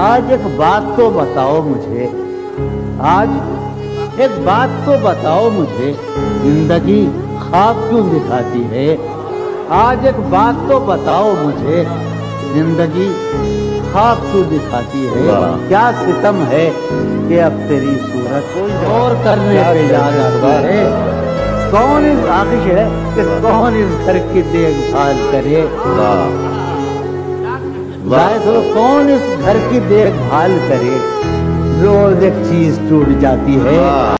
آج ایک بات تو بتاؤ مجھے۔ آج ایک بات تو بتاؤ مجھے زندگی خواب کیوں دکھاتی ہے؟ آج ایک بات تو بتاؤ مجھے زندگی خواب کیوں دکھاتی ہے۔ کیا ستم ہے کہ اب تیری صورت اور کرنے پہ یاد آتا ہے۔ کون اس آخش ہے کہ کون اس گھر کی دیکھ بھال کرے؟ ظاہر کرو کون اس گھر کی دیکھ بھال کرے؟ روز ایک چیز ٹوٹ جاتی ہے۔ ہاں۔